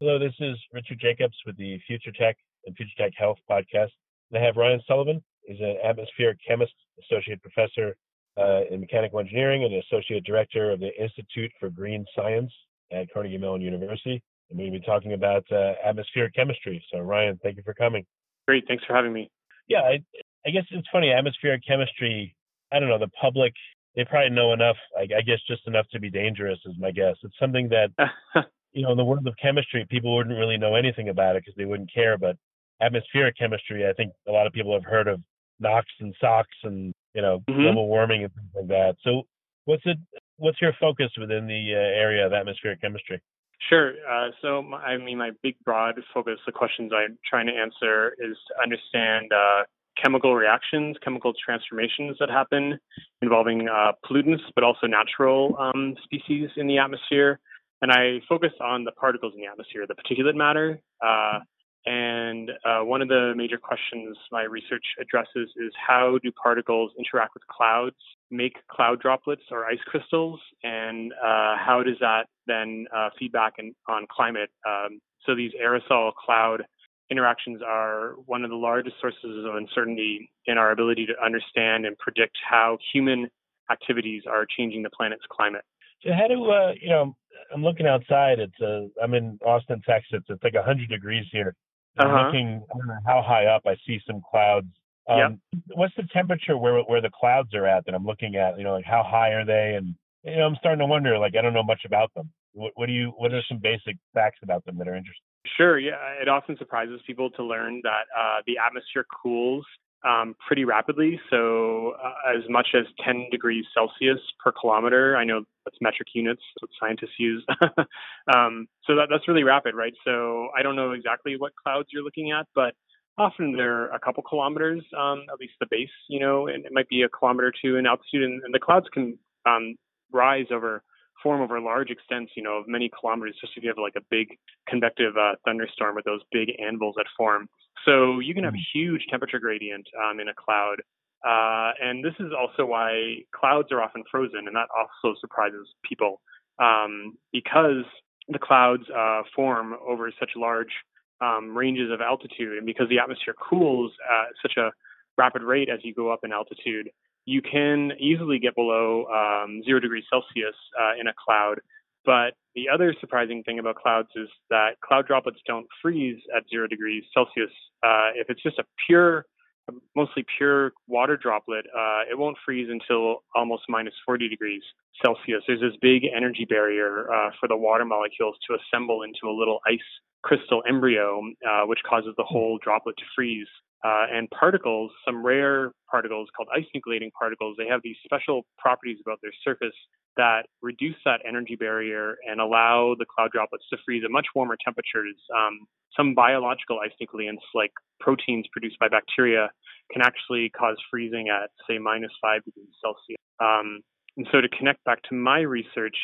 Hello, this is Richard Jacobs with the Future Tech and Future Tech Health podcast. And I have Ryan Sullivan. He's an atmospheric chemist, associate professor uh, in mechanical engineering, and associate director of the Institute for Green Science at Carnegie Mellon University. And to be talking about uh, atmospheric chemistry. So, Ryan, thank you for coming. Great. Thanks for having me. Yeah, I, I guess it's funny. Atmospheric chemistry, I don't know, the public, they probably know enough, I, I guess just enough to be dangerous, is my guess. It's something that, you know, in the world of chemistry, people wouldn't really know anything about it because they wouldn't care. But atmospheric chemistry, I think a lot of people have heard of NOx and SOx and, you know, mm-hmm. global warming and things like that. So, what's it? What's your focus within the uh, area of atmospheric chemistry? Sure. Uh, so, my, I mean, my big, broad focus, the questions I'm trying to answer is to understand uh, chemical reactions, chemical transformations that happen involving uh, pollutants, but also natural um, species in the atmosphere. And I focus on the particles in the atmosphere, the particulate matter. Uh, and uh, one of the major questions my research addresses is how do particles interact with clouds, make cloud droplets or ice crystals, and uh, how does that then uh, feedback in, on climate? Um, so these aerosol cloud interactions are one of the largest sources of uncertainty in our ability to understand and predict how human activities are changing the planet's climate. So how do uh, you know? I'm looking outside. It's uh, I'm in Austin, Texas. It's like 100 degrees here. I'm uh-huh. looking I don't know how high up. I see some clouds. Um, yep. What's the temperature where where the clouds are at that I'm looking at? You know, like how high are they? And you know, I'm starting to wonder. Like I don't know much about them. What, what do you? What are some basic facts about them that are interesting? Sure. Yeah, it often surprises people to learn that uh, the atmosphere cools um, pretty rapidly. So uh, as much as 10 degrees Celsius per kilometer. I know that's metric units, what scientists use. um, so that, that's really rapid, right? So I don't know exactly what clouds you're looking at, but often they're a couple kilometers, um, at least the base, you know, and it might be a kilometer or two in altitude, and, and the clouds can um, rise over form over large extents, you know, of many kilometers, especially if you have like a big convective uh, thunderstorm with those big anvils that form. So you can have a mm. huge temperature gradient um, in a cloud. Uh, and this is also why clouds are often frozen, and that also surprises people um, because the clouds uh, form over such large um, ranges of altitude, and because the atmosphere cools at such a rapid rate as you go up in altitude, you can easily get below um, zero degrees Celsius uh, in a cloud. But the other surprising thing about clouds is that cloud droplets don't freeze at zero degrees Celsius. Uh, if it's just a pure, mostly pure water droplet, uh, it won't freeze until almost minus 40 degrees Celsius. There's this big energy barrier uh, for the water molecules to assemble into a little ice crystal embryo, uh, which causes the whole droplet to freeze. Uh, and particles, some rare particles called ice nucleating particles, they have these special properties about their surface that reduce that energy barrier and allow the cloud droplets to freeze at much warmer temperatures. Um, some biological ice nucleants, like proteins produced by bacteria, can actually cause freezing at, say, minus five degrees Celsius. Um, and so, to connect back to my research,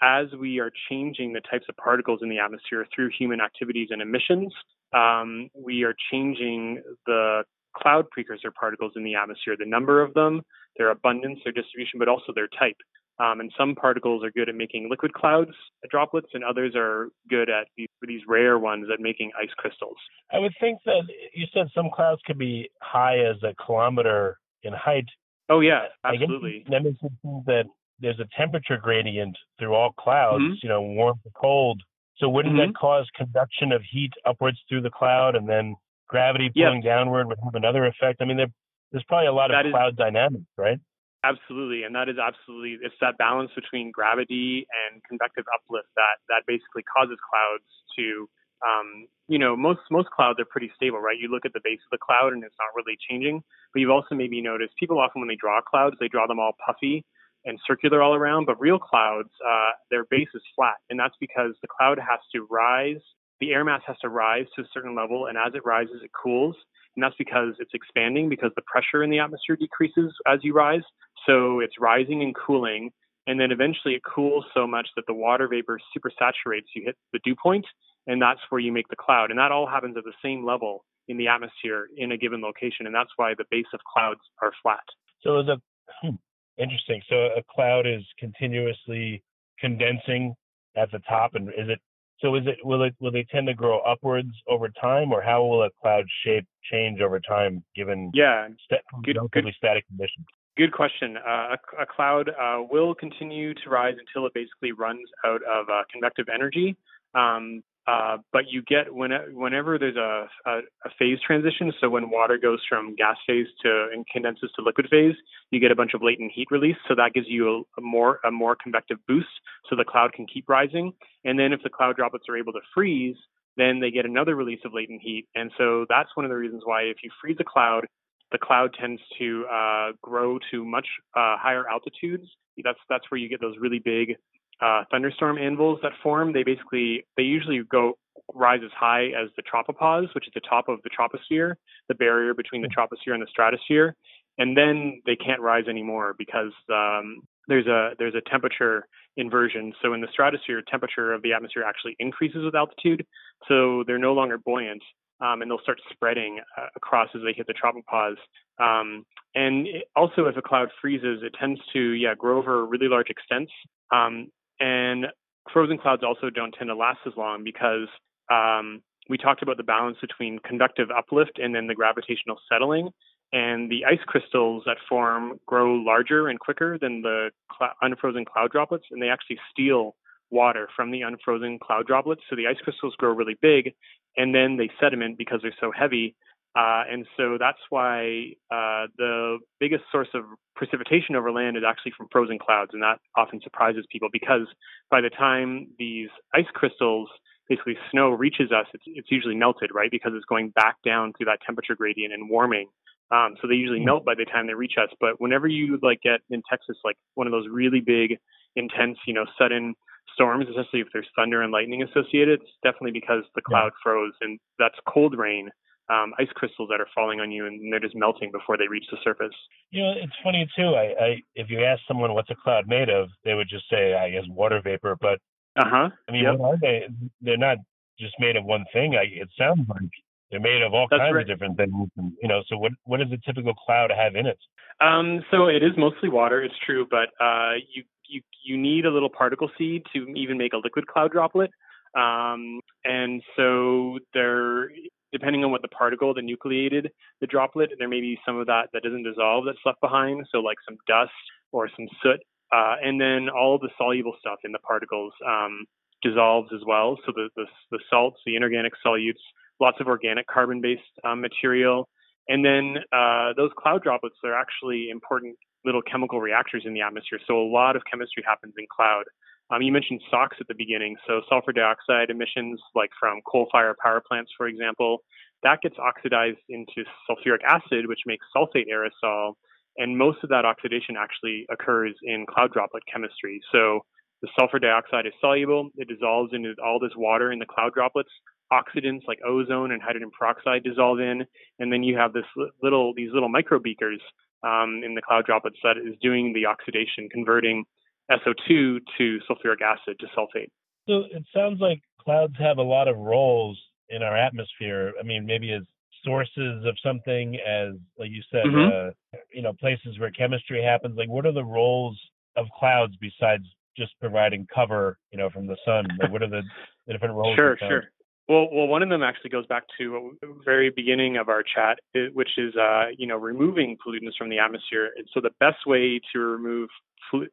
as we are changing the types of particles in the atmosphere through human activities and emissions, um, we are changing the cloud precursor particles in the atmosphere, the number of them, their abundance, their distribution, but also their type. Um, and some particles are good at making liquid clouds, droplets, and others are good at these, these rare ones at making ice crystals. I would think that you said some clouds could be high as a kilometer in height. Oh yeah, absolutely. that makes me think that there's a temperature gradient through all clouds. Mm-hmm. You know, warm to cold So wouldn't mm-hmm. that cause conduction of heat upwards through the cloud, and then gravity pulling yep. downward would have another effect? I mean, there, there's probably a lot of that cloud dynamics, right? Absolutely, and that is absolutely it's that balance between gravity and convective uplift that that basically causes clouds to um, you know, most most clouds are pretty stable, right? You look at the base of the cloud and it's not really changing. But you've also maybe noticed people often when they draw clouds, they draw them all puffy and circular all around. But real clouds, uh, their base is flat, and that's because the cloud has to rise. The air mass has to rise to a certain level, and as it rises, it cools. And that's because it's expanding because the pressure in the atmosphere decreases as you rise. So it's rising and cooling and then eventually it cools so much that the water vapor supersaturates. You hit the dew point, and that's where you make the cloud. And that all happens at the same level in the atmosphere in a given location, and that's why the base of clouds are flat. So a hmm, interesting. So a cloud is continuously condensing at the top, and is it? So is it? Will it? Will they tend to grow upwards over time, or how will a cloud shape change over time given yeah st- good, relatively good. static conditions? Good question. Uh, a, a, cloud uh, will continue to rise until it basically runs out of uh, convective energy. Um, uh, but you get when, whenever there's a, a, a, phase transition, so when water goes from gas phase to and condenses to liquid phase, you get a bunch of latent heat release. So that gives you a, a more a more convective boost, so the cloud can keep rising. And then if the cloud droplets are able to freeze, then they get another release of latent heat. And so that's one of the reasons why if you freeze a cloud, the cloud tends to uh, grow to much uh, higher altitudes. That's that's where you get those really big uh, thunderstorm anvils that form. They basically they usually go rise as high as the tropopause, which is the top of the troposphere, the barrier between the troposphere and the stratosphere, and then they can't rise anymore because um, there's a there's a temperature inversion. So in the stratosphere, temperature of the atmosphere actually increases with altitude, so they're no longer buoyant um, and they'll start spreading uh, across as they hit the tropopause. Um, and it, also, if a cloud freezes, it tends to yeah grow over really large extents. Um, and frozen clouds also don't tend to last as long because um, we talked about the balance between convective uplift and then the gravitational settling. And the ice crystals that form grow larger and quicker than the cl- unfrozen cloud droplets, and they actually steal water from the unfrozen cloud droplets. So the ice crystals grow really big and then they sediment because they're so heavy. Uh, and so that's why uh, the biggest source of precipitation over land is actually from frozen clouds. And that often surprises people because by the time these ice crystals, basically snow, reaches us, it's, it's usually melted, right? Because it's going back down through that temperature gradient and warming. Um, so they usually hmm. melt by the time they reach us. But whenever you like get in Texas, like one of those really big, intense, you know, sudden storms, especially if there's thunder and lightning associated, it's definitely because the cloud yeah. froze, and that's cold rain, um, ice crystals that are falling on you, and they're just melting before they reach the surface. You know, it's funny too. I, I if you ask someone what's a cloud made of, they would just say, I guess, water vapor. But uh huh. I mean, yep. what are they? They're not just made of one thing. I, it sounds like they're made of all That's kinds right. of different things. And, you know, so what what does a typical cloud have in it? Um, so it is mostly water. It's true, but uh, you you you need a little particle seed to even make a liquid cloud droplet. Um, and so there, depending on what the particle, the nucleated the droplet, there may be some of that that doesn't dissolve that's left behind. So like some dust or some soot, uh, and then all the soluble stuff in the particles um, dissolves as well. So the, the, the salts, the inorganic solutes, lots of organic carbon-based um, material, and then uh, those cloud droplets are actually important little chemical reactors in the atmosphere. So a lot of chemistry happens in cloud. Um, you mentioned SOx at the beginning. So sulfur dioxide emissions, like from coal fired power plants, for example, that gets oxidized into sulfuric acid, which makes sulfate aerosol. And most of that oxidation actually occurs in cloud droplet chemistry. So the sulfur dioxide is soluble. It dissolves into all this water in the cloud droplets. Oxidants like ozone and hydrogen peroxide dissolve in, and then you have this little these little micro beakers um, in the cloud droplets that is doing the oxidation, converting SO2 to sulfuric acid to sulfate. So it sounds like clouds have a lot of roles in our atmosphere. I mean, maybe as sources of something, as like you said, mm-hmm. uh, you know, places where chemistry happens. Like, what are the roles of clouds besides just providing cover, you know, from the sun? Like, what are the, the different roles? Sure, sure. Well, well, one of them actually goes back to the very beginning of our chat, which is, uh, you know, removing pollutants from the atmosphere. And so the best way to remove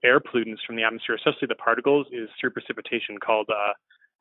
air pollutants from the atmosphere, especially the particles, is through precipitation called uh,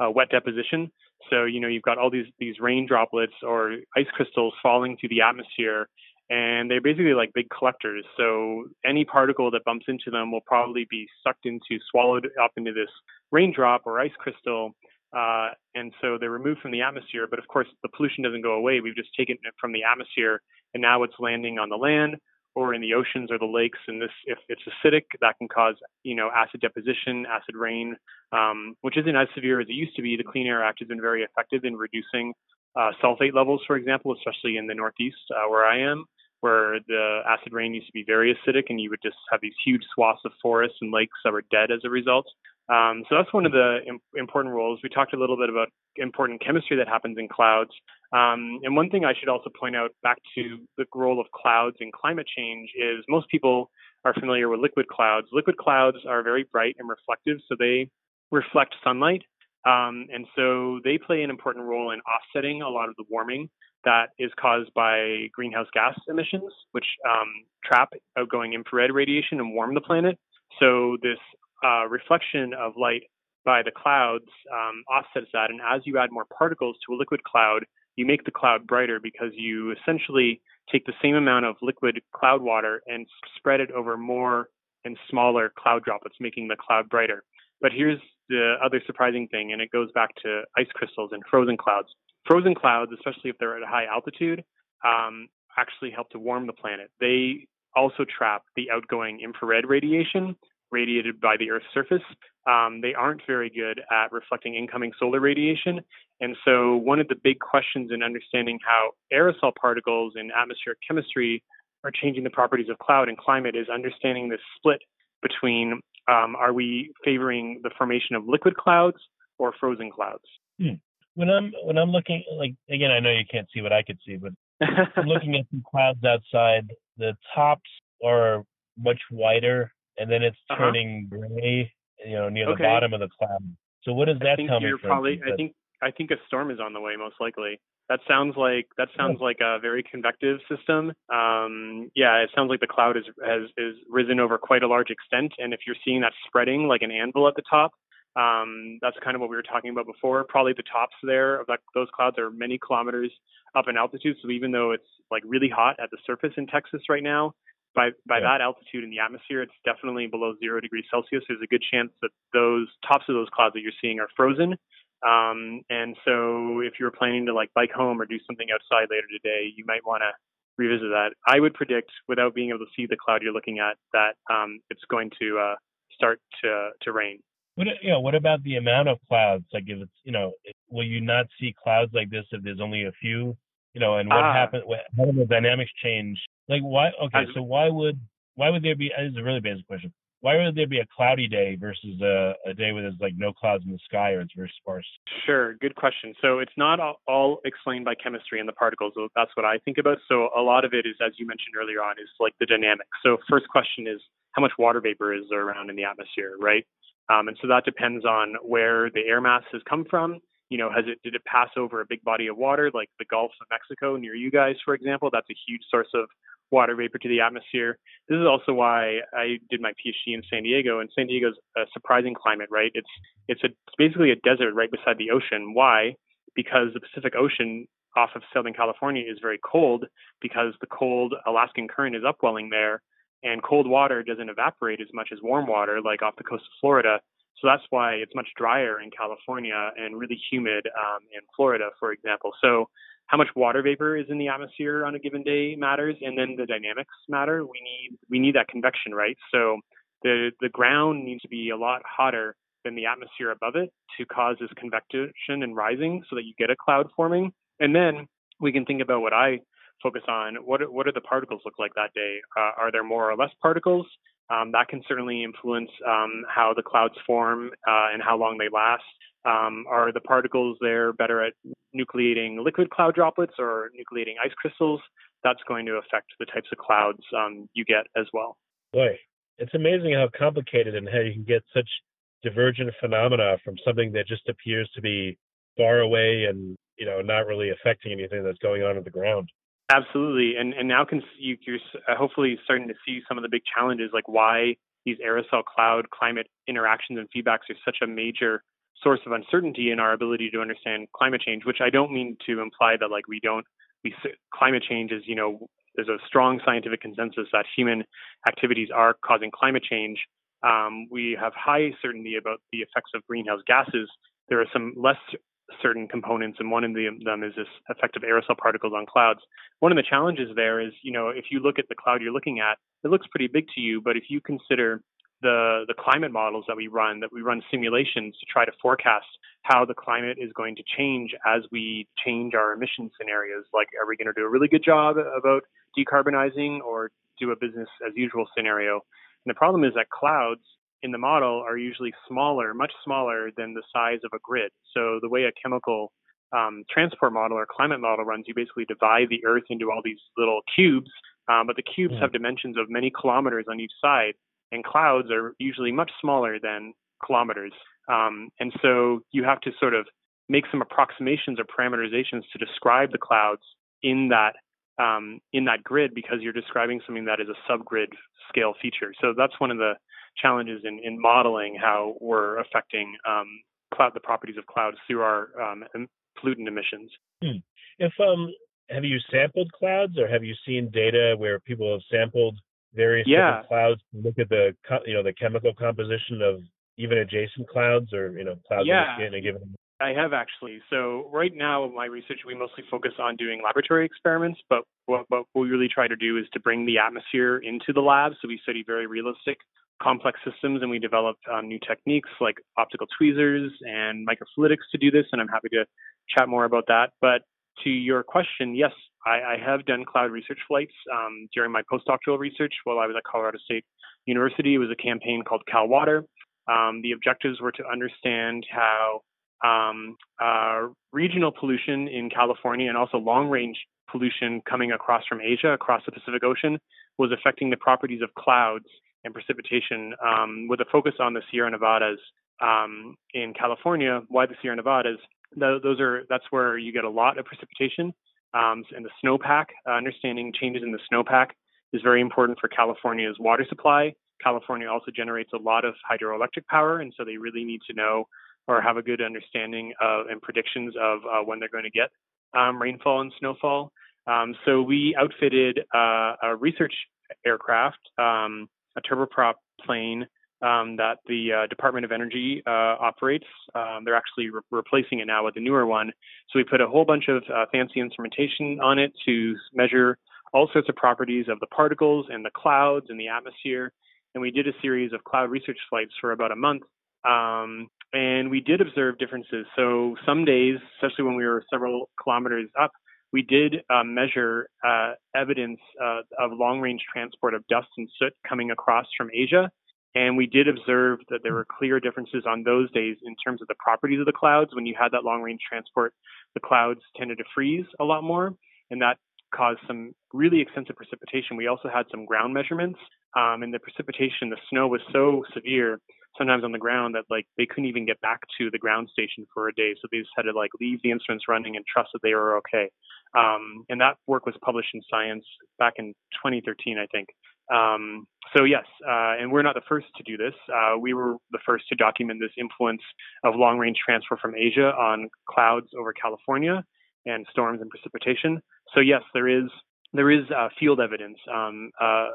uh, wet deposition. So you know you've got all these these rain droplets or ice crystals falling through the atmosphere, and they're basically like big collectors. So any particle that bumps into them will probably be sucked into, swallowed up into this raindrop or ice crystal. Uh, and so they're removed from the atmosphere. But of course, the pollution doesn't go away. We've just taken it from the atmosphere, and now it's landing on the land or in the oceans or the lakes. And this, if it's acidic, that can cause, you know, acid deposition, acid rain, um, which isn't as severe as it used to be. The Clean Air Act has been very effective in reducing uh, sulfate levels, for example, especially in the Northeast uh, where I am, where the acid rain used to be very acidic, and you would just have these huge swaths of forests and lakes that were dead as a result. Um, so that's one of the Im- important roles. We talked a little bit about important chemistry that happens in clouds. Um, and one thing I should also point out back to the role of clouds in climate change is most people are familiar with liquid clouds. Liquid clouds are very bright and reflective, so they reflect sunlight. Um, and so they play an important role in offsetting a lot of the warming that is caused by greenhouse gas emissions, which um, trap outgoing infrared radiation and warm the planet. So this uh, reflection of light by the clouds um, offsets that. And as you add more particles to a liquid cloud, you make the cloud brighter because you essentially take the same amount of liquid cloud water and spread it over more and smaller cloud droplets, making the cloud brighter. But here's the other surprising thing, and it goes back to ice crystals and frozen clouds. Frozen clouds, especially if they're at a high altitude, um, actually help to warm the planet. They also trap the outgoing infrared radiation, radiated by the Earth's surface. Um, they aren't very good at reflecting incoming solar radiation. And so, one of the big questions in understanding how aerosol particles in atmospheric chemistry are changing the properties of cloud and climate is understanding this split between um, are we favoring the formation of liquid clouds or frozen clouds? Hmm. When I'm when I'm looking like again, I know you can't see what I could see, but I'm looking at some clouds outside. The tops are much whiter and then it's uh-huh. turning gray, you know, near okay. the bottom of the cloud. So what does that tell me? From? Probably, I think I think a storm is on the way, most likely. That sounds like that sounds like a very convective system. Um, yeah, it sounds like the cloud is has is risen over quite a large extent, and if you're seeing that spreading like an anvil at the top, um, that's kind of what we were talking about before. Probably the tops there of that, those clouds are many kilometers up in altitude. So even though it's like really hot at the surface in Texas right now, by by yeah. that altitude in the atmosphere, it's definitely below zero degrees Celsius. There's a good chance that those tops of those clouds that you're seeing are frozen. Um, and so, if you're planning to like bike home or do something outside later today, you might want to revisit that. I would predict, without being able to see the cloud you're looking at, that um, it's going to uh, start to to rain. What you know? What about the amount of clouds? Like, if it's you know, will you not see clouds like this if there's only a few? You know, and what uh, happens? How do the dynamics change like why? Okay, so why would why would there be? This is a really basic question. Why would there be a cloudy day versus a, a day where there's like no clouds in the sky or it's very sparse? Sure, good question. So it's not all, all explained by chemistry and the particles. That's what I think about. So a lot of it is, as you mentioned earlier on, is like the dynamics. So first question is how much water vapor is there around in the atmosphere, right? Um, and so that depends on where the air mass has come from you know, has it did it pass over a big body of water like the Gulf of Mexico near you guys, for example? That's a huge source of water vapor to the atmosphere. This is also why I did my PhD in San Diego, and San Diego's a surprising climate, right? It's it's a it's basically a desert right beside the ocean. Why? Because the Pacific Ocean off of Southern California is very cold because the cold Alaskan current is upwelling there, and cold water doesn't evaporate as much as warm water, like off the coast of Florida. So that's why it's much drier in California and really humid um, in Florida, for example. So how much water vapor is in the atmosphere on a given day matters, and then the dynamics matter. We need we need that convection, right? So the the ground needs to be a lot hotter than the atmosphere above it to cause this convection and rising, so that you get a cloud forming. And then we can think about what I focus on. What what do the particles look like that day? Uh, are there more or less particles? Um, that can certainly influence um, how the clouds form uh, and how long they last. Um, are the particles there better at nucleating liquid cloud droplets or nucleating ice crystals? That's going to affect the types of clouds um, you get as well. Boy, it's amazing how complicated and how you can get such divergent phenomena from something that just appears to be far away and you know not really affecting anything that's going on in the ground. Absolutely, and and now can you, you're uh, hopefully starting to see some of the big challenges, like why these aerosol cloud climate interactions and feedbacks are such a major source of uncertainty in our ability to understand climate change. Which I don't mean to imply that like we don't we climate change is you know there's a strong scientific consensus that human activities are causing climate change. Um, we have high certainty about the effects of greenhouse gases. There are some less certain components, and one of them is this effect of aerosol particles on clouds. One of the challenges there is, you know, if you look at the cloud you're looking at, it looks pretty big to you, but if you consider the the climate models that we run, that we run simulations to try to forecast how the climate is going to change as we change our emission scenarios. Like, are we going to do a really good job about decarbonizing, or do a business as usual scenario? And the problem is that clouds in the model are usually smaller, much smaller than the size of a grid. So the way a chemical um, transport model or climate model runs, you basically divide the Earth into all these little cubes, um, but the cubes have dimensions of many kilometers on each side, and clouds are usually much smaller than kilometers. Um, and so you have to sort of make some approximations or parameterizations to describe the clouds in that um, in that grid because you're describing something that is a subgrid scale feature. So that's one of the challenges in, in modeling how we're affecting um, cloud the properties of clouds through our um, pollutant emissions. Hmm. If um, have you sampled clouds, or have you seen data where people have sampled various yeah. different clouds to look at the you know the chemical composition of even adjacent clouds, or you know clouds yeah. in a given I have actually. So right now, my research we mostly focus on doing laboratory experiments, but what, what we really try to do is to bring the atmosphere into the lab. So we study very realistic complex systems and we developed um, new techniques like optical tweezers and microfluidics to do this. And I'm happy to chat more about that. But to your question, yes, I, I have done cloud research flights um, during my postdoctoral research while I was at Colorado State University. It was a campaign called CalWater. Um, the objectives were to understand how um, uh, regional pollution in California and also long range pollution coming across from Asia, across the Pacific Ocean, was affecting the properties of clouds and precipitation um, with a focus on the Sierra Nevadas um, in California. Why the Sierra Nevadas? those are that's where you get a lot of precipitation. Um, and the snowpack, uh, understanding changes in the snowpack is very important for California's water supply. California also generates a lot of hydroelectric power, and so they really need to know or have a good understanding of and predictions of uh, when they're going to get um, rainfall and snowfall. Um, so we outfitted uh, a research aircraft um, a turboprop plane um, that the uh, Department of Energy uh, operates. Um, they're actually re- replacing it now with a newer one. So we put a whole bunch of uh, fancy instrumentation on it to measure all sorts of properties of the particles and the clouds and the atmosphere. And we did a series of cloud research flights for about a month. Um, and we did observe differences. So some days, especially when we were several kilometers up, we did uh, measure uh, evidence uh, of long range transport of dust and soot coming across from Asia. And we did observe that there were clear differences on those days in terms of the properties of the clouds. When you had that long range transport, the clouds tended to freeze a lot more, and that caused some really extensive precipitation. We also had some ground measurements, um, and the precipitation, the snow was so severe sometimes on the ground that like they couldn't even get back to the ground station for a day. So they just had to like leave the instruments running and trust that they were okay. Um, and that work was published in Science back in 2013, I think. Um, so yes, uh, and we're not the first to do this. Uh, we were the first to document this influence of long-range transfer from Asia on clouds over California and storms and precipitation. So yes, there is there is uh, field evidence um, uh,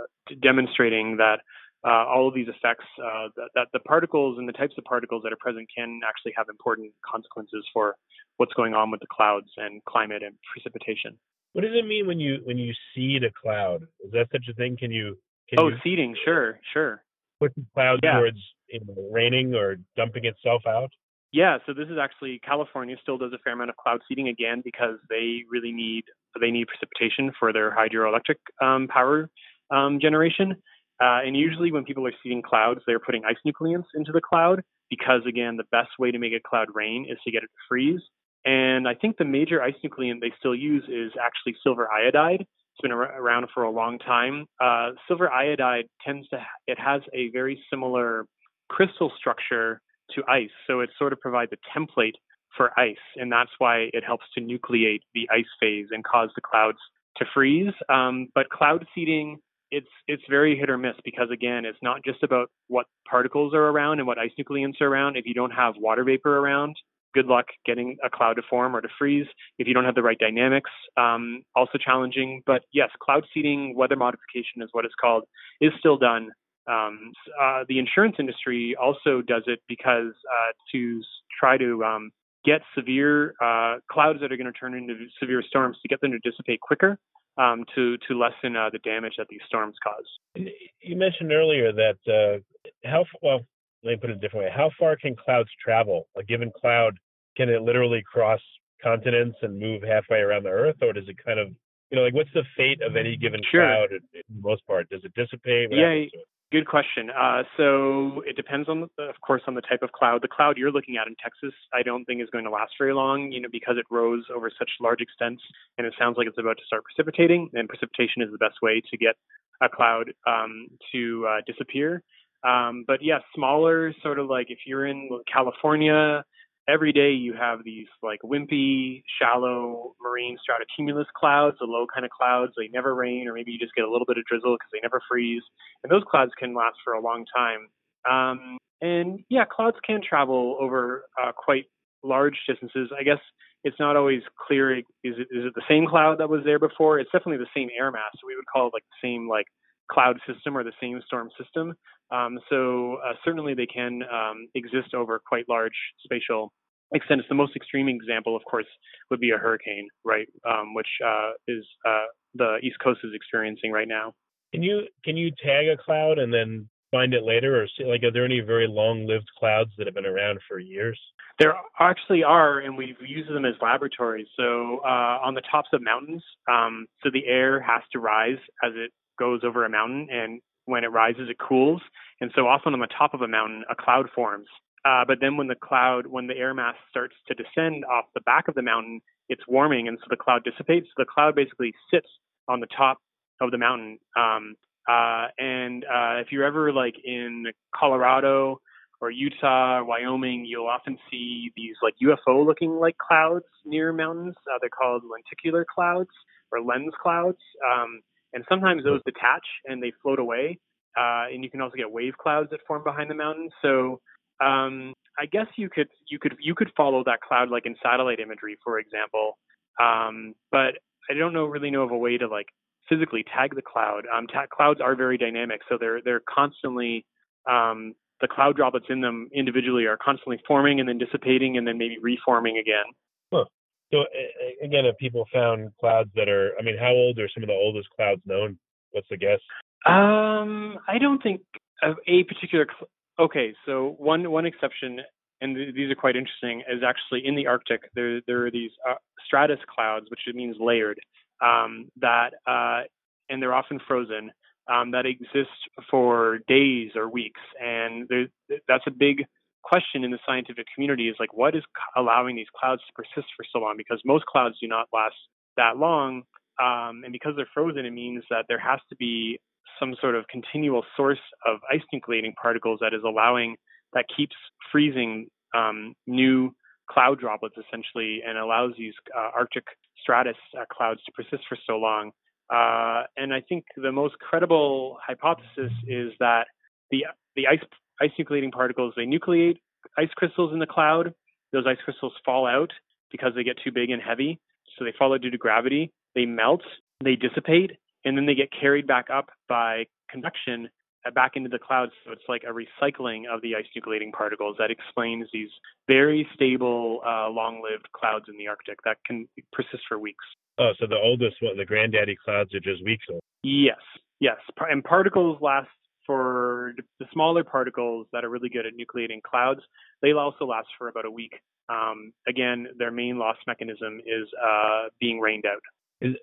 demonstrating that uh, all of these effects, uh, that, that, the particles and the types of particles that are present can actually have important consequences for what's going on with the clouds and climate and precipitation. What does it mean when you when you seed a cloud? Is that such a thing? Can you? Can oh, you seeding, sure, sure. Put the cloud yeah. towards you know, raining or dumping itself out. Yeah, so this is actually California still does a fair amount of cloud seeding again because they really need they need precipitation for their hydroelectric um, power um, generation. Uh, and usually, when people are seeding clouds, they're putting ice nucleants into the cloud because, again, the best way to make a cloud rain is to get it to freeze. And I think the major ice nucleant they still use is actually silver iodide. It's been around for a long time. Uh, silver iodide tends to it has a very similar crystal structure to ice, so it sort of provides a template for ice, and that's why it helps to nucleate the ice phase and cause the clouds to freeze. Um, but cloud seeding it's it's very hit or miss because again, it's not just about what particles are around and what ice nucleants are around. If you don't have water vapor around, good luck getting a cloud to form or to freeze. If you don't have the right dynamics, um, also challenging. But yes, cloud seeding, weather modification is what it's called, is still done. Um, uh, the insurance industry also does it because uh, to try to um, get severe uh, clouds that are going to turn into severe storms to get them to dissipate quicker um, to to lessen uh, the damage that these storms cause. You mentioned earlier that uh, how well let me put it a different way. How far can clouds travel? A given cloud can it literally cross continents and move halfway around the Earth, or does it kind of you know like what's the fate of any given sure. cloud? In the most part, does it dissipate? What yeah, Good question. Uh, so it depends on, the, of course, on the type of cloud. The cloud you're looking at in Texas, I don't think is going to last very long, you know, because it rose over such large extents, and it sounds like it's about to start precipitating. And precipitation is the best way to get a cloud um, to uh, disappear. Um, but yeah, smaller, sort of like if you're in California, every day you have these like wimpy, shallow marine stratocumulus clouds, the low kind of clouds. They never rain, or maybe you just get a little bit of drizzle because they never freeze. And those clouds can last for a long time. Um, and yeah, clouds can travel over uh, quite large distances. I guess it's not always clear. Is it, is it the same cloud that was there before? It's definitely the same air mass. So we would call it like the same like cloud system or the same storm system. Um, so uh, certainly they can um, exist over quite large spatial extents. The most extreme example, of course, would be a hurricane, right? Um, which uh, is uh, the East Coast is experiencing right now. Can you can you tag a cloud and then find it later, or see, like are there any very long-lived clouds that have been around for years? There actually are, and we've used them as laboratories. So uh, on the tops of mountains, um, so the air has to rise as it goes over a mountain, and when it rises, it cools. And so often on the top of a mountain, a cloud forms. Uh, but then when the cloud, when the air mass starts to descend off the back of the mountain, it's warming, and so the cloud dissipates. So the cloud basically sits on the top of the mountain. Um, uh, and uh, if you're ever like in Colorado or Utah or Wyoming, you'll often see these like UFO-looking like clouds near mountains. Uh, they're called lenticular clouds or lens clouds. Um, and sometimes those detach and they float away. Uh, and you can also get wave clouds that form behind the mountain. So um, I guess you could you could you could follow that cloud like in satellite imagery, for example. Um, but I don't know really know of a way to like physically tag the cloud. Um, ta- clouds are very dynamic, so they're they're constantly um, the cloud droplets in them individually are constantly forming and then dissipating and then maybe reforming again. So again, if people found clouds that are, I mean, how old are some of the oldest clouds known? What's the guess? Um, I don't think of a particular. Cl- okay, so one one exception, and th- these are quite interesting, is actually in the Arctic. There there are these uh, stratus clouds, which means layered, um, that uh, and they're often frozen. Um, that exist for days or weeks, and that's a big question in the scientific community is like what is allowing these clouds to persist for so long? Because most clouds do not last that long um, and because they're frozen it means that there has to be some sort of continual source of ice nucleating particles that is allowing that keeps freezing um, new cloud droplets essentially and allows these uh, arctic stratus uh, clouds to persist for so long. Uh, and i think the most credible hypothesis is that the the ice ice nucleating particles, they nucleate ice crystals in the cloud. Those ice crystals fall out because they get too big and heavy. So they fall out due to gravity. They melt, they dissipate, and then they get carried back up by convection uh, back into the clouds. So it's like a recycling of the ice nucleating particles that explains these very stable, uh, long lived clouds in the Arctic that can persist for weeks. Oh, so the oldest one, the granddaddy clouds are just weeks old? Yes, yes. And particles last for the smaller particles that are really good at nucleating clouds, they'll also last for about a week. Um, again, their main loss mechanism is uh, being rained out. Is,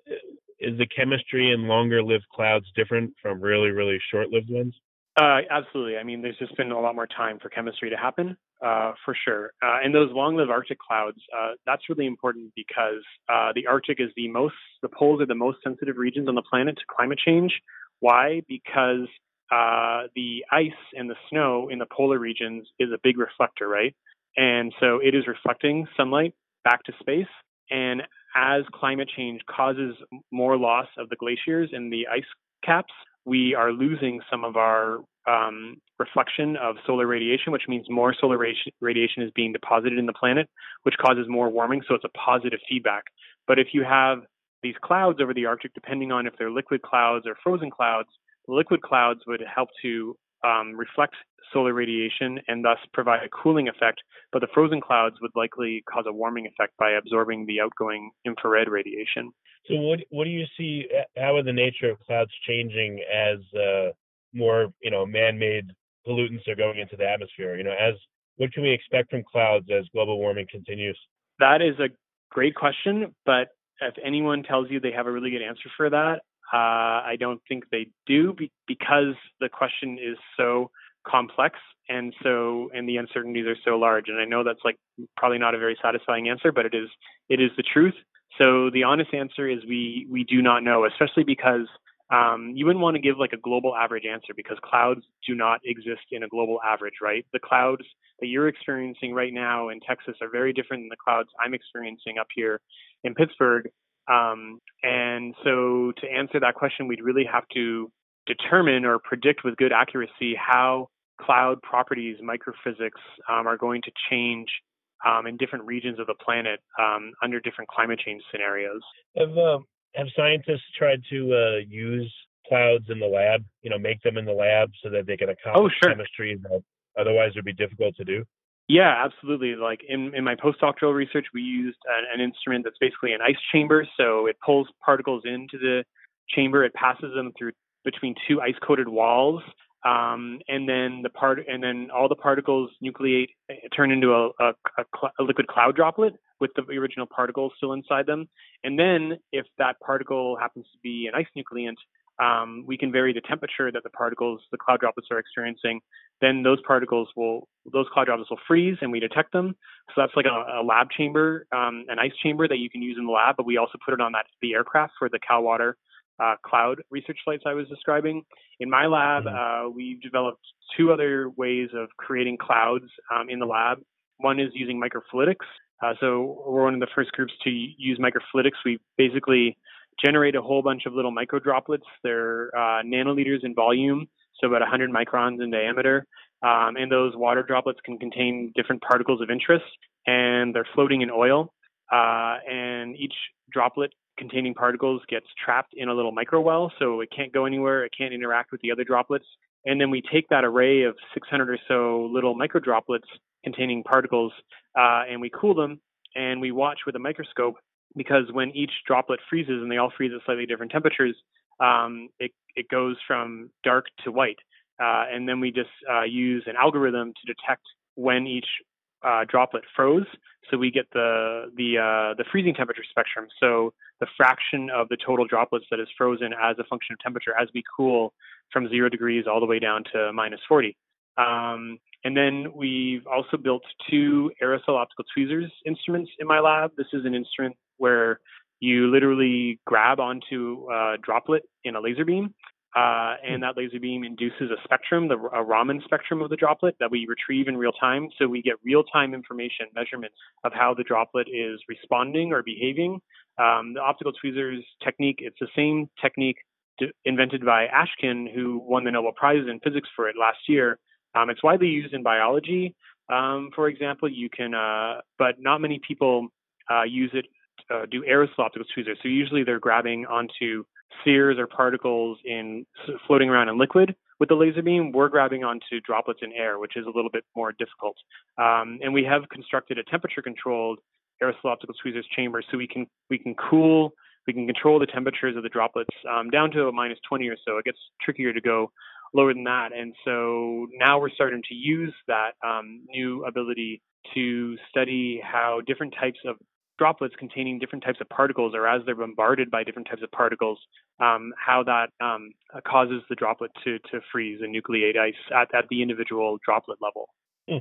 is the chemistry in longer lived clouds different from really, really short lived ones? Uh, absolutely. I mean, there's just been a lot more time for chemistry to happen, uh, for sure. Uh, and those long-lived Arctic clouds, uh, that's really important because uh, the Arctic is the most, the poles are the most sensitive regions on the planet to climate change. Why? Because uh, the ice and the snow in the polar regions is a big reflector, right? And so it is reflecting sunlight back to space. And as climate change causes more loss of the glaciers and the ice caps, we are losing some of our um, reflection of solar radiation, which means more solar radiation is being deposited in the planet, which causes more warming. So it's a positive feedback. But if you have these clouds over the Arctic, depending on if they're liquid clouds or frozen clouds, liquid clouds would help to um, reflect solar radiation and thus provide a cooling effect, but the frozen clouds would likely cause a warming effect by absorbing the outgoing infrared radiation. So, what what do you see? How are the nature of clouds changing as uh, more you know man-made pollutants are going into the atmosphere? You know, as what can we expect from clouds as global warming continues? That is a great question, but if anyone tells you they have a really good answer for that, uh, I don't think they do be- because the question is so complex and so and the uncertainties are so large. And I know that's like probably not a very satisfying answer, but it is it is the truth. So the honest answer is we we do not know, especially because um, you wouldn't want to give like a global average answer because clouds do not exist in a global average, right? The clouds that you're experiencing right now in Texas are very different than the clouds I'm experiencing up here in Pittsburgh. Um, and so to answer that question, we'd really have to determine or predict with good accuracy how cloud properties, microphysics um, are going to change um, in different regions of the planet um, under different climate change scenarios. Have uh, have scientists tried to uh, use clouds in the lab? You know, make them in the lab so that they can accomplish oh, sure. chemistry that otherwise would be difficult to do. Yeah, absolutely. Like in, in my postdoctoral research, we used an, an instrument that's basically an ice chamber. So it pulls particles into the chamber, it passes them through between two ice coated walls. Um, and then the part, and then all the particles nucleate, eh, turn into a, a, a, cl- a liquid cloud droplet with the original particles still inside them. And then, if that particle happens to be an ice nucleant, um, we can vary the temperature that the particles, the cloud droplets are experiencing. Then those particles will, those cloud droplets will freeze and we detect them. So that's like a, a lab chamber, um, an ice chamber that you can use in the lab, but we also put it on that, the aircraft for the CalWater uh, cloud research flights I was describing. In my lab, mm-hmm. uh, we've developed two other ways of creating clouds um, in the lab. One is using microfluidics. Uh, so we're one of the first groups to use microfluidics. We basically generate a whole bunch of little micro droplets. They're uh, nanoliters in volume, so about 100 microns in diameter. Um, and those water droplets can contain different particles of interest, and they're floating in oil. Uh, and each droplet containing particles gets trapped in a little micro well, so it can't go anywhere. It can't interact with the other droplets. And then we take that array of 600 or so little micro droplets containing particles, uh, and we cool them, and we watch with a microscope because when each droplet freezes, and they all freeze at slightly different temperatures, um, it, it goes from dark to white. Uh, and then we just uh, use an algorithm to detect when each uh, droplet froze, so we get the the uh, the freezing temperature spectrum. So the fraction of the total droplets that is frozen as a function of temperature as we cool from zero degrees all the way down to minus 40. Um, and then we've also built two aerosol optical tweezers instruments in my lab. This is an instrument where you literally grab onto a droplet in a laser beam uh, and that laser beam induces a spectrum, the, a Raman spectrum of the droplet that we retrieve in real time. So we get real time information, measurements of how the droplet is responding or behaving. Um, the optical tweezers technique, it's the same technique to, invented by Ashkin, who won the Nobel Prize in physics for it last year. Um, it's widely used in biology, um, for example. You can, uh, but not many people uh, use it. Uh, do aerosol optical tweezers. So usually they're grabbing onto spheres or particles in floating around in liquid with the laser beam, we're grabbing onto droplets in air, which is a little bit more difficult. Um, and we have constructed a temperature-controlled aerosol optical tweezers chamber, so we can we can cool, we can control the temperatures of the droplets um, down to a minus 20 or so. It gets trickier to go lower than that, and so now we're starting to use that um, new ability to study how different types of droplets containing different types of particles or as they're bombarded by different types of particles, um, how that um, causes the droplet to, to freeze and nucleate ice at, at the individual droplet level. Hmm.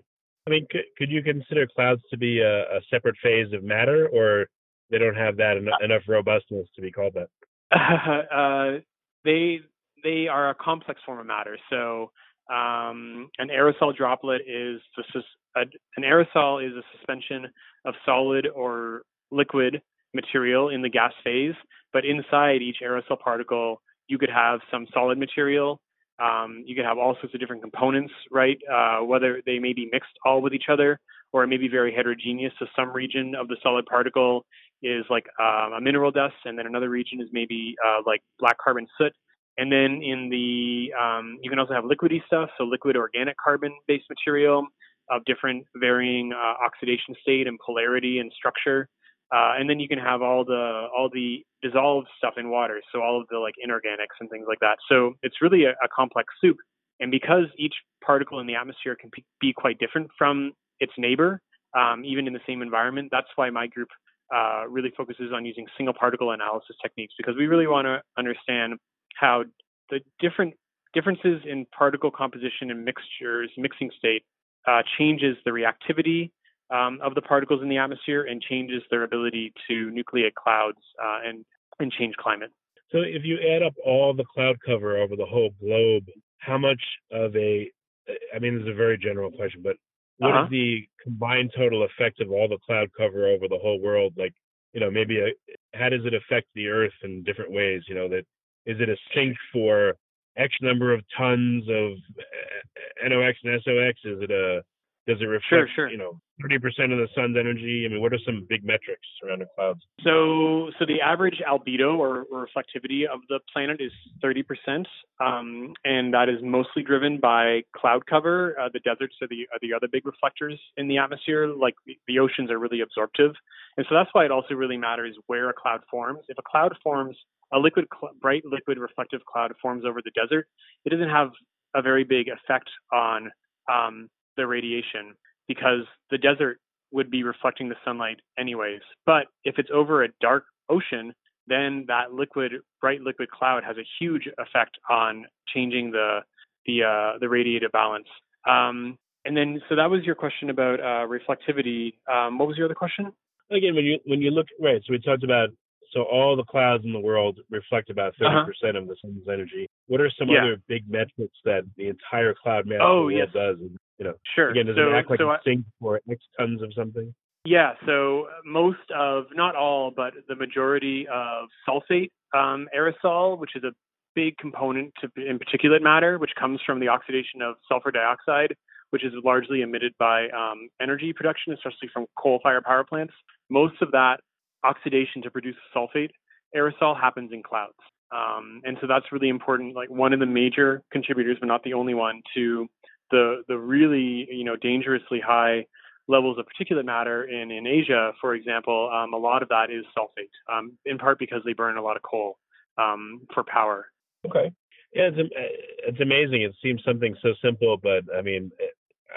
I mean, could, could you consider clouds to be a, a, separate phase of matter, or they don't have that en- enough robustness to be called that? uh, they they are a complex form of matter. So um, an aerosol droplet is a, an aerosol is a suspension of solid or liquid material in the gas phase, but inside each aerosol particle you could have some solid material. Um, you could have all sorts of different components, right? Uh, whether they may be mixed all with each other or it may be very heterogeneous. So some region of the solid particle is like uh, a mineral dust, and then another region is maybe uh, like black carbon soot. And then in the, um, you can also have liquidy stuff, so liquid organic carbon-based material of different varying uh, oxidation state and polarity and structure. Uh, and then you can have all the all the dissolved stuff in water, so all of the like inorganics and things like that. So it's really a, a complex soup. And because each particle in the atmosphere can be quite different from its neighbor, um, even in the same environment, that's why my group uh, really focuses on using single particle analysis techniques because we really want to understand how the different differences in particle composition and mixtures, mixing state, uh, changes the reactivity um, of the particles in the atmosphere and changes their ability to nucleate clouds uh, and and change climate. So if you add up all the cloud cover over the whole globe, how much of a I mean, this is a very general question, but what uh-huh. is the combined total effect of all the cloud cover over the whole world? Like, you know, maybe a, how does it affect the Earth in different ways? You know, that is it a sink for X number of tons of uh, NOx and SOx? Is it a does it reflect, sure, sure. you know, 30% of the sun's energy? I mean, what are some big metrics surrounding clouds? So, so the average albedo or, or reflectivity of the planet is 30%, um, and that is mostly driven by cloud cover. Uh, the deserts are the, are the other big reflectors in the atmosphere. Like the, the oceans are really absorptive, and so that's why it also really matters where a cloud forms. If a cloud forms, a liquid, cl- bright liquid reflective cloud forms over the desert, it doesn't have a very big effect on um, the radiation because the desert would be reflecting the sunlight anyways. But if it's over a dark ocean, then that liquid, bright liquid cloud has a huge effect on changing the the uh, the radiative balance. Um, and then, so that was your question about uh, reflectivity. Um, what was your other question? Again, when you when you look right, so we talked about so all the clouds in the world reflect about 30% uh-huh. percent of the sun's energy. What are some yeah. other big metrics that the entire cloud map oh, yes. does? And, you know, sure. Again, does so, it act like so a sink for X tons of something? Yeah. So most of, not all, but the majority of sulfate um, aerosol, which is a big component to, in particulate matter, which comes from the oxidation of sulfur dioxide, which is largely emitted by um, energy production, especially from coal-fired power plants. Most of that oxidation to produce sulfate aerosol happens in clouds. Um, and so that's really important, like one of the major contributors, but not the only one, to the the really you know dangerously high levels of particulate matter in in Asia, for example. Um, a lot of that is sulfate, um, in part because they burn a lot of coal um, for power. Okay. Yeah, it's it's amazing. It seems something so simple, but I mean,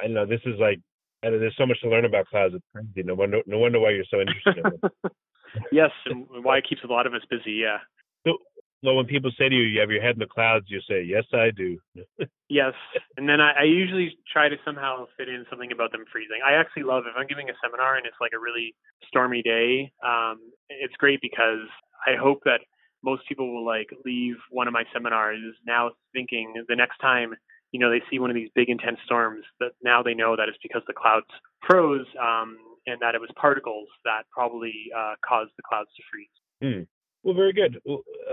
I know this is like and there's so much to learn about clouds. It's crazy. No wonder, no wonder why you're so interested in it. yes, and why it keeps a lot of us busy. Yeah. So, well, when people say to you, "You have your head in the clouds," you say, "Yes, I do." yes, and then I, I usually try to somehow fit in something about them freezing. I actually love if I'm giving a seminar and it's like a really stormy day. Um, it's great because I hope that most people will like leave one of my seminars now thinking the next time you know they see one of these big intense storms that now they know that it's because the clouds froze um, and that it was particles that probably uh, caused the clouds to freeze. Hmm. Well, very good.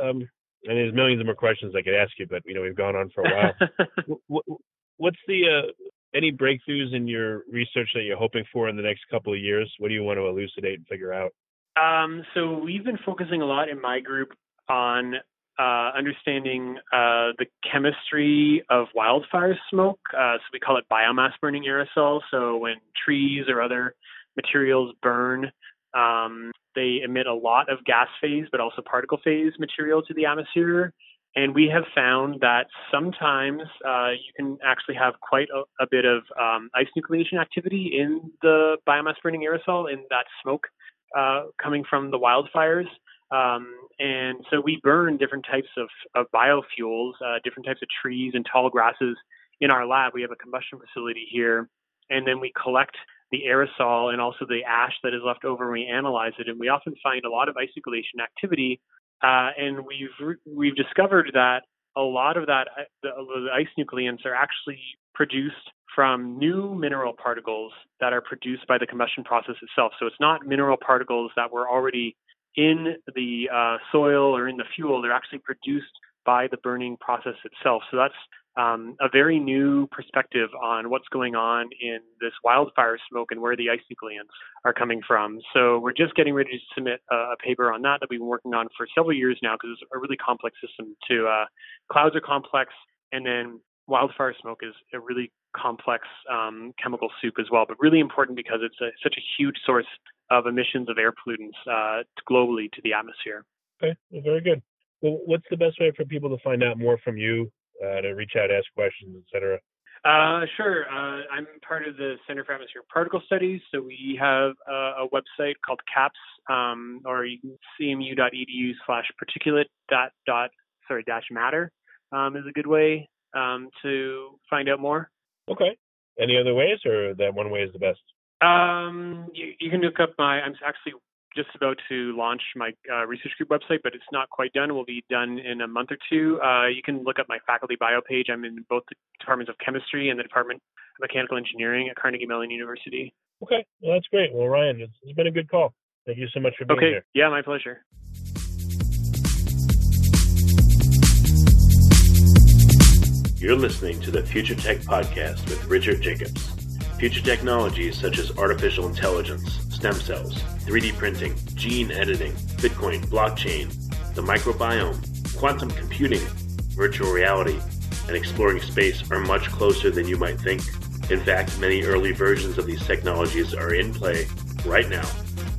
Um, and there's millions of more questions I could ask you, but you know we've gone on for a while. what's the uh, any breakthroughs in your research that you're hoping for in the next couple of years? What do you want to elucidate and figure out? Um, so we've been focusing a lot in my group on uh, understanding uh, the chemistry of wildfire smoke. Uh, so we call it biomass burning aerosol. So when trees or other materials burn, um, they emit a lot of gas phase, but also particle phase material to the atmosphere. And we have found that sometimes uh, you can actually have quite a, a bit of um, ice nucleation activity in the biomass burning aerosol in that smoke uh, coming from the wildfires. Um, and so we burn different types of, of biofuels, uh, different types of trees and tall grasses in our lab. We have a combustion facility here, and then we collect the aerosol and also the ash that is left over when we analyze it. And we often find a lot of ice nucleation activity. Uh, and we've we've discovered that a lot of that uh, the, the ice nucleants are actually produced from new mineral particles that are produced by the combustion process itself. So it's not mineral particles that were already in the uh, soil or in the fuel. They're actually produced by the burning process itself. So that's um, a very new perspective on what's going on in this wildfire smoke and where the nucleants are coming from. So we're just getting ready to submit a, a paper on that that we've been working on for several years now because it's a really complex system. To uh, clouds are complex, and then wildfire smoke is a really complex um, chemical soup as well, but really important because it's a, such a huge source of emissions of air pollutants uh, globally to the atmosphere. Okay, well, very good. Well, what's the best way for people to find out more from you, uh, to reach out, ask questions, etc.? Uh, sure. Uh, I'm part of the Center for Atmospheric Particle Studies, so we have a, a website called CAPS, um, or cmu.edu slash particulate dot, dot sorry dash matter um, is a good way um, to find out more. Okay. Any other ways, or that one way is the best? Um, you, you can look up my. I'm actually just about to launch my uh, research group website, but it's not quite done. It will be done in a month or two. Uh, you can look up my faculty bio page. I'm in both the departments of chemistry and the department of mechanical engineering at Carnegie Mellon University. Okay, well that's great. Well, Ryan, it's, it's been a good call. Thank you so much for being okay. here. Okay, yeah, my pleasure. You're listening to the Future Tech Podcast with Richard Jacobs. Future technologies such as artificial intelligence, stem cells, 3D printing, gene editing, Bitcoin, blockchain, the microbiome, quantum computing, virtual reality, and exploring space are much closer than you might think. In fact, many early versions of these technologies are in play right now,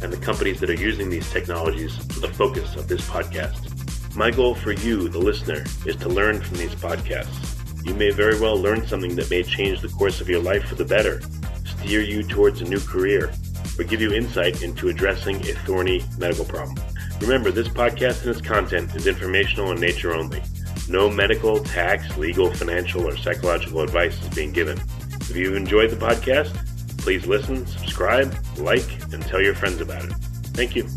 and the companies that are using these technologies are the focus of this podcast. My goal for you, the listener, is to learn from these podcasts you may very well learn something that may change the course of your life for the better, steer you towards a new career, or give you insight into addressing a thorny medical problem. Remember, this podcast and its content is informational in nature only. No medical, tax, legal, financial, or psychological advice is being given. If you've enjoyed the podcast, please listen, subscribe, like, and tell your friends about it. Thank you.